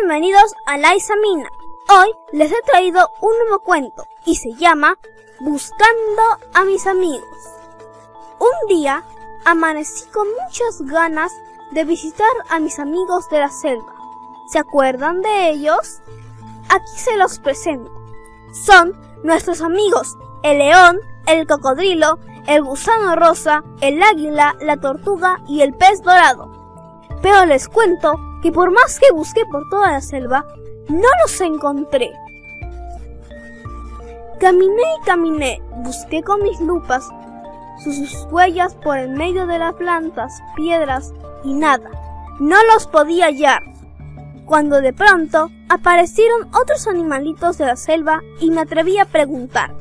bienvenidos a La Isamina. Hoy les he traído un nuevo cuento y se llama Buscando a mis amigos. Un día amanecí con muchas ganas de visitar a mis amigos de la selva. ¿Se acuerdan de ellos? Aquí se los presento. Son nuestros amigos el león, el cocodrilo, el gusano rosa, el águila, la tortuga y el pez dorado. Pero les cuento que por más que busqué por toda la selva, no los encontré. Caminé y caminé, busqué con mis lupas sus huellas por el medio de las plantas, piedras y nada. No los podía hallar. Cuando de pronto aparecieron otros animalitos de la selva y me atreví a preguntar.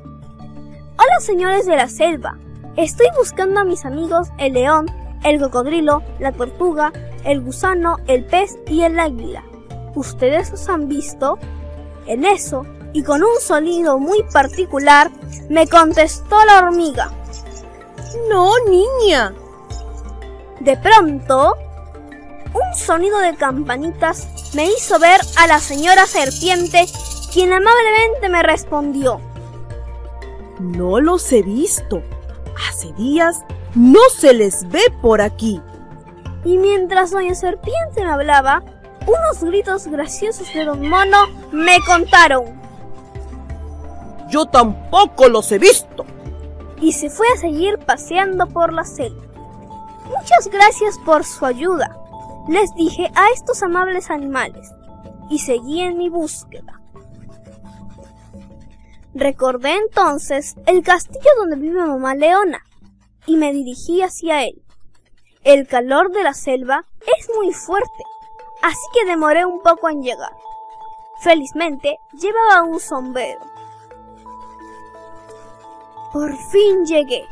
Hola señores de la selva, estoy buscando a mis amigos el león, el cocodrilo, la tortuga, el gusano, el pez y el águila. ¿Ustedes los han visto? En eso, y con un sonido muy particular, me contestó la hormiga. No, niña. De pronto, un sonido de campanitas me hizo ver a la señora serpiente, quien amablemente me respondió. No los he visto. Hace días no se les ve por aquí. Y mientras Doña Serpiente me hablaba, unos gritos graciosos de Don Mono me contaron. Yo tampoco los he visto. Y se fue a seguir paseando por la selva. Muchas gracias por su ayuda, les dije a estos amables animales, y seguí en mi búsqueda. Recordé entonces el castillo donde vive mamá Leona, y me dirigí hacia él. El calor de la selva es muy fuerte, así que demoré un poco en llegar. Felizmente llevaba un sombrero. Por fin llegué.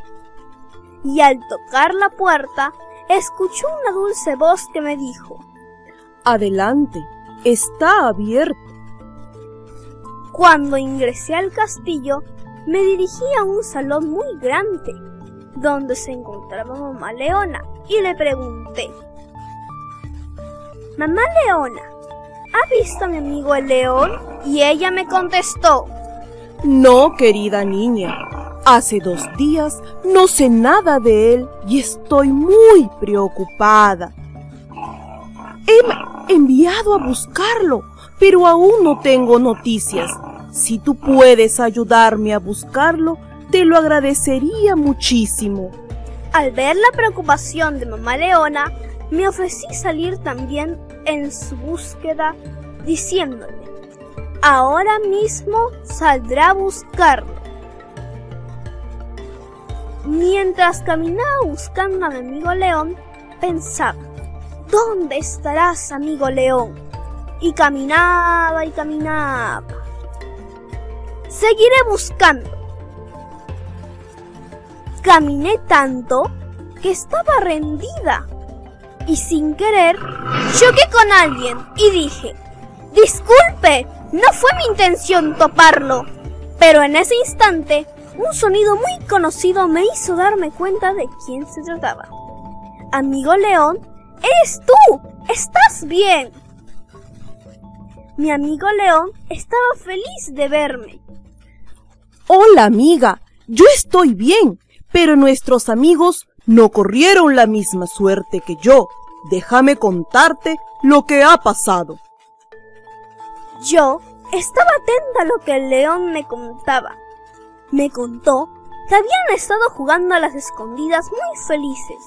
Y al tocar la puerta, escuché una dulce voz que me dijo, Adelante, está abierto. Cuando ingresé al castillo, me dirigí a un salón muy grande donde se encontraba mamá Leona y le pregunté, Mamá Leona, ¿ha visto a mi amigo el león? Y ella me contestó, No, querida niña, hace dos días no sé nada de él y estoy muy preocupada. He enviado a buscarlo, pero aún no tengo noticias. Si tú puedes ayudarme a buscarlo, te lo agradecería muchísimo. Al ver la preocupación de mamá Leona, me ofrecí salir también en su búsqueda, diciéndole, ahora mismo saldrá a buscarlo. Mientras caminaba buscando a mi amigo León, pensaba, ¿dónde estarás, amigo León? Y caminaba y caminaba. Seguiré buscando Caminé tanto que estaba rendida y sin querer choqué con alguien y dije, disculpe, no fue mi intención toparlo. Pero en ese instante, un sonido muy conocido me hizo darme cuenta de quién se trataba. Amigo León, eres tú, estás bien. Mi amigo León estaba feliz de verme. Hola amiga, yo estoy bien pero nuestros amigos no corrieron la misma suerte que yo. Déjame contarte lo que ha pasado. Yo estaba atenta a lo que el león me contaba. Me contó que habían estado jugando a las escondidas muy felices,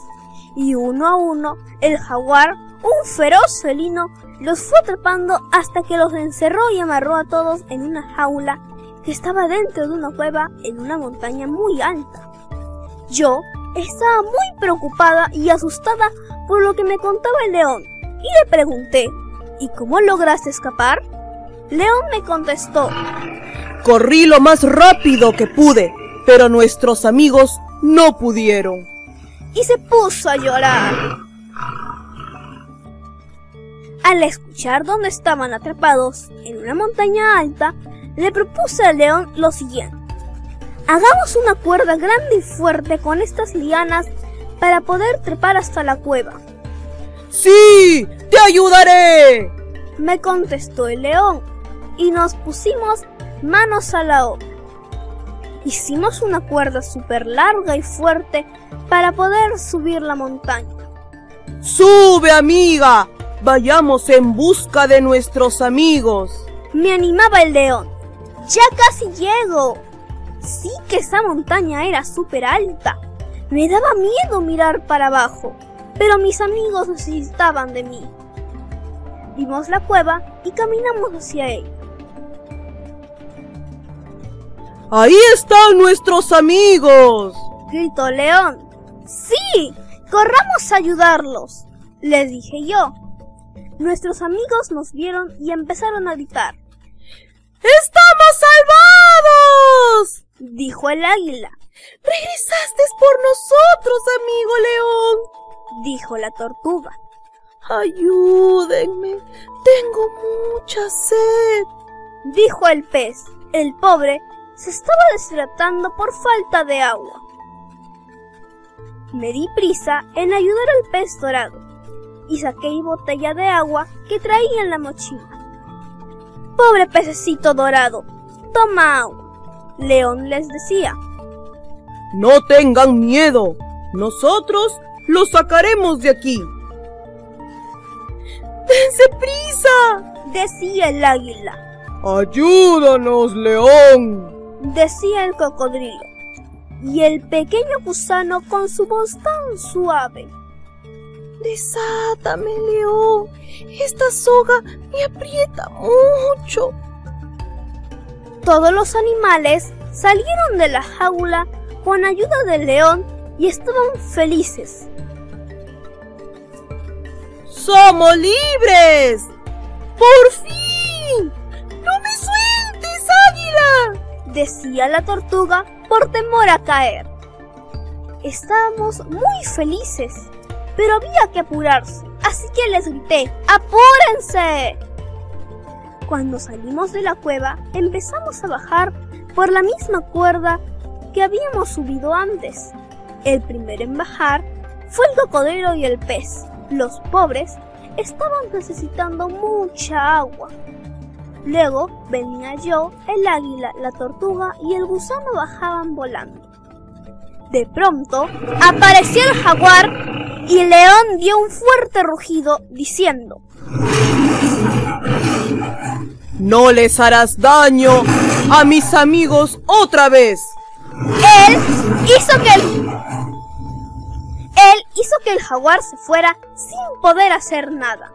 y uno a uno el jaguar, un feroz felino, los fue atrapando hasta que los encerró y amarró a todos en una jaula que estaba dentro de una cueva en una montaña muy alta. Yo estaba muy preocupada y asustada por lo que me contaba el león y le pregunté, ¿y cómo lograste escapar? León me contestó, Corrí lo más rápido que pude, pero nuestros amigos no pudieron. Y se puso a llorar. Al escuchar dónde estaban atrapados en una montaña alta, le propuse al león lo siguiente. Hagamos una cuerda grande y fuerte con estas lianas para poder trepar hasta la cueva. ¡Sí! ¡Te ayudaré! me contestó el león, y nos pusimos manos a la obra. Hicimos una cuerda súper larga y fuerte para poder subir la montaña. ¡Sube, amiga! Vayamos en busca de nuestros amigos. Me animaba el león. Ya casi llego. Sí que esa montaña era súper alta. Me daba miedo mirar para abajo, pero mis amigos necesitaban de mí. Vimos la cueva y caminamos hacia ella. ¡Ahí están nuestros amigos! gritó León. ¡Sí! ¡Corramos a ayudarlos! le dije yo. Nuestros amigos nos vieron y empezaron a gritar. ¡Estamos! Águila. Regresaste por nosotros, amigo león, dijo la tortuga. Ayúdenme, tengo mucha sed, dijo el pez. El pobre se estaba deshidratando por falta de agua. Me di prisa en ayudar al pez dorado y saqué mi botella de agua que traía en la mochila. Pobre pececito dorado, toma agua. León les decía. No tengan miedo, nosotros lo sacaremos de aquí. ¡Dense prisa! decía el águila. Ayúdanos, león, decía el cocodrilo. Y el pequeño gusano con su voz tan suave. Desátame, león. Esta soga me aprieta mucho. Todos los animales salieron de la jaula con ayuda del león y estaban felices. ¡Somos libres! ¡Por fin! ¡No me sueltes, águila! decía la tortuga por temor a caer. Estábamos muy felices, pero había que apurarse, así que les grité, ¡apúrense! Cuando salimos de la cueva, empezamos a bajar por la misma cuerda que habíamos subido antes. El primero en bajar fue el cocodrilo y el pez. Los pobres estaban necesitando mucha agua. Luego venía yo, el águila, la tortuga y el gusano bajaban volando. De pronto apareció el jaguar y el león dio un fuerte rugido diciendo No les harás daño a mis amigos otra vez. Él hizo que el... Él hizo que el jaguar se fuera sin poder hacer nada.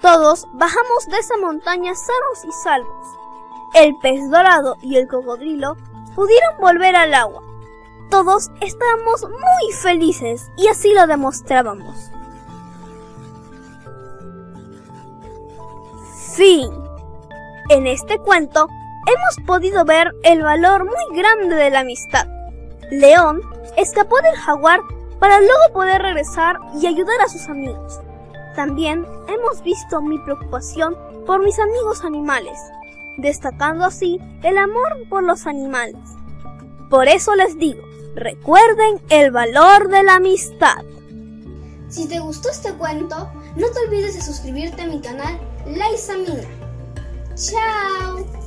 Todos bajamos de esa montaña sanos y salvos. El pez dorado y el cocodrilo pudieron volver al agua. Todos estábamos muy felices y así lo demostrábamos. Fin. En este cuento hemos podido ver el valor muy grande de la amistad. León escapó del jaguar para luego poder regresar y ayudar a sus amigos. También hemos visto mi preocupación por mis amigos animales, destacando así el amor por los animales. Por eso les digo, recuerden el valor de la amistad. Si te gustó este cuento, no te olvides de suscribirte a mi canal Leissa Mina. Tchau!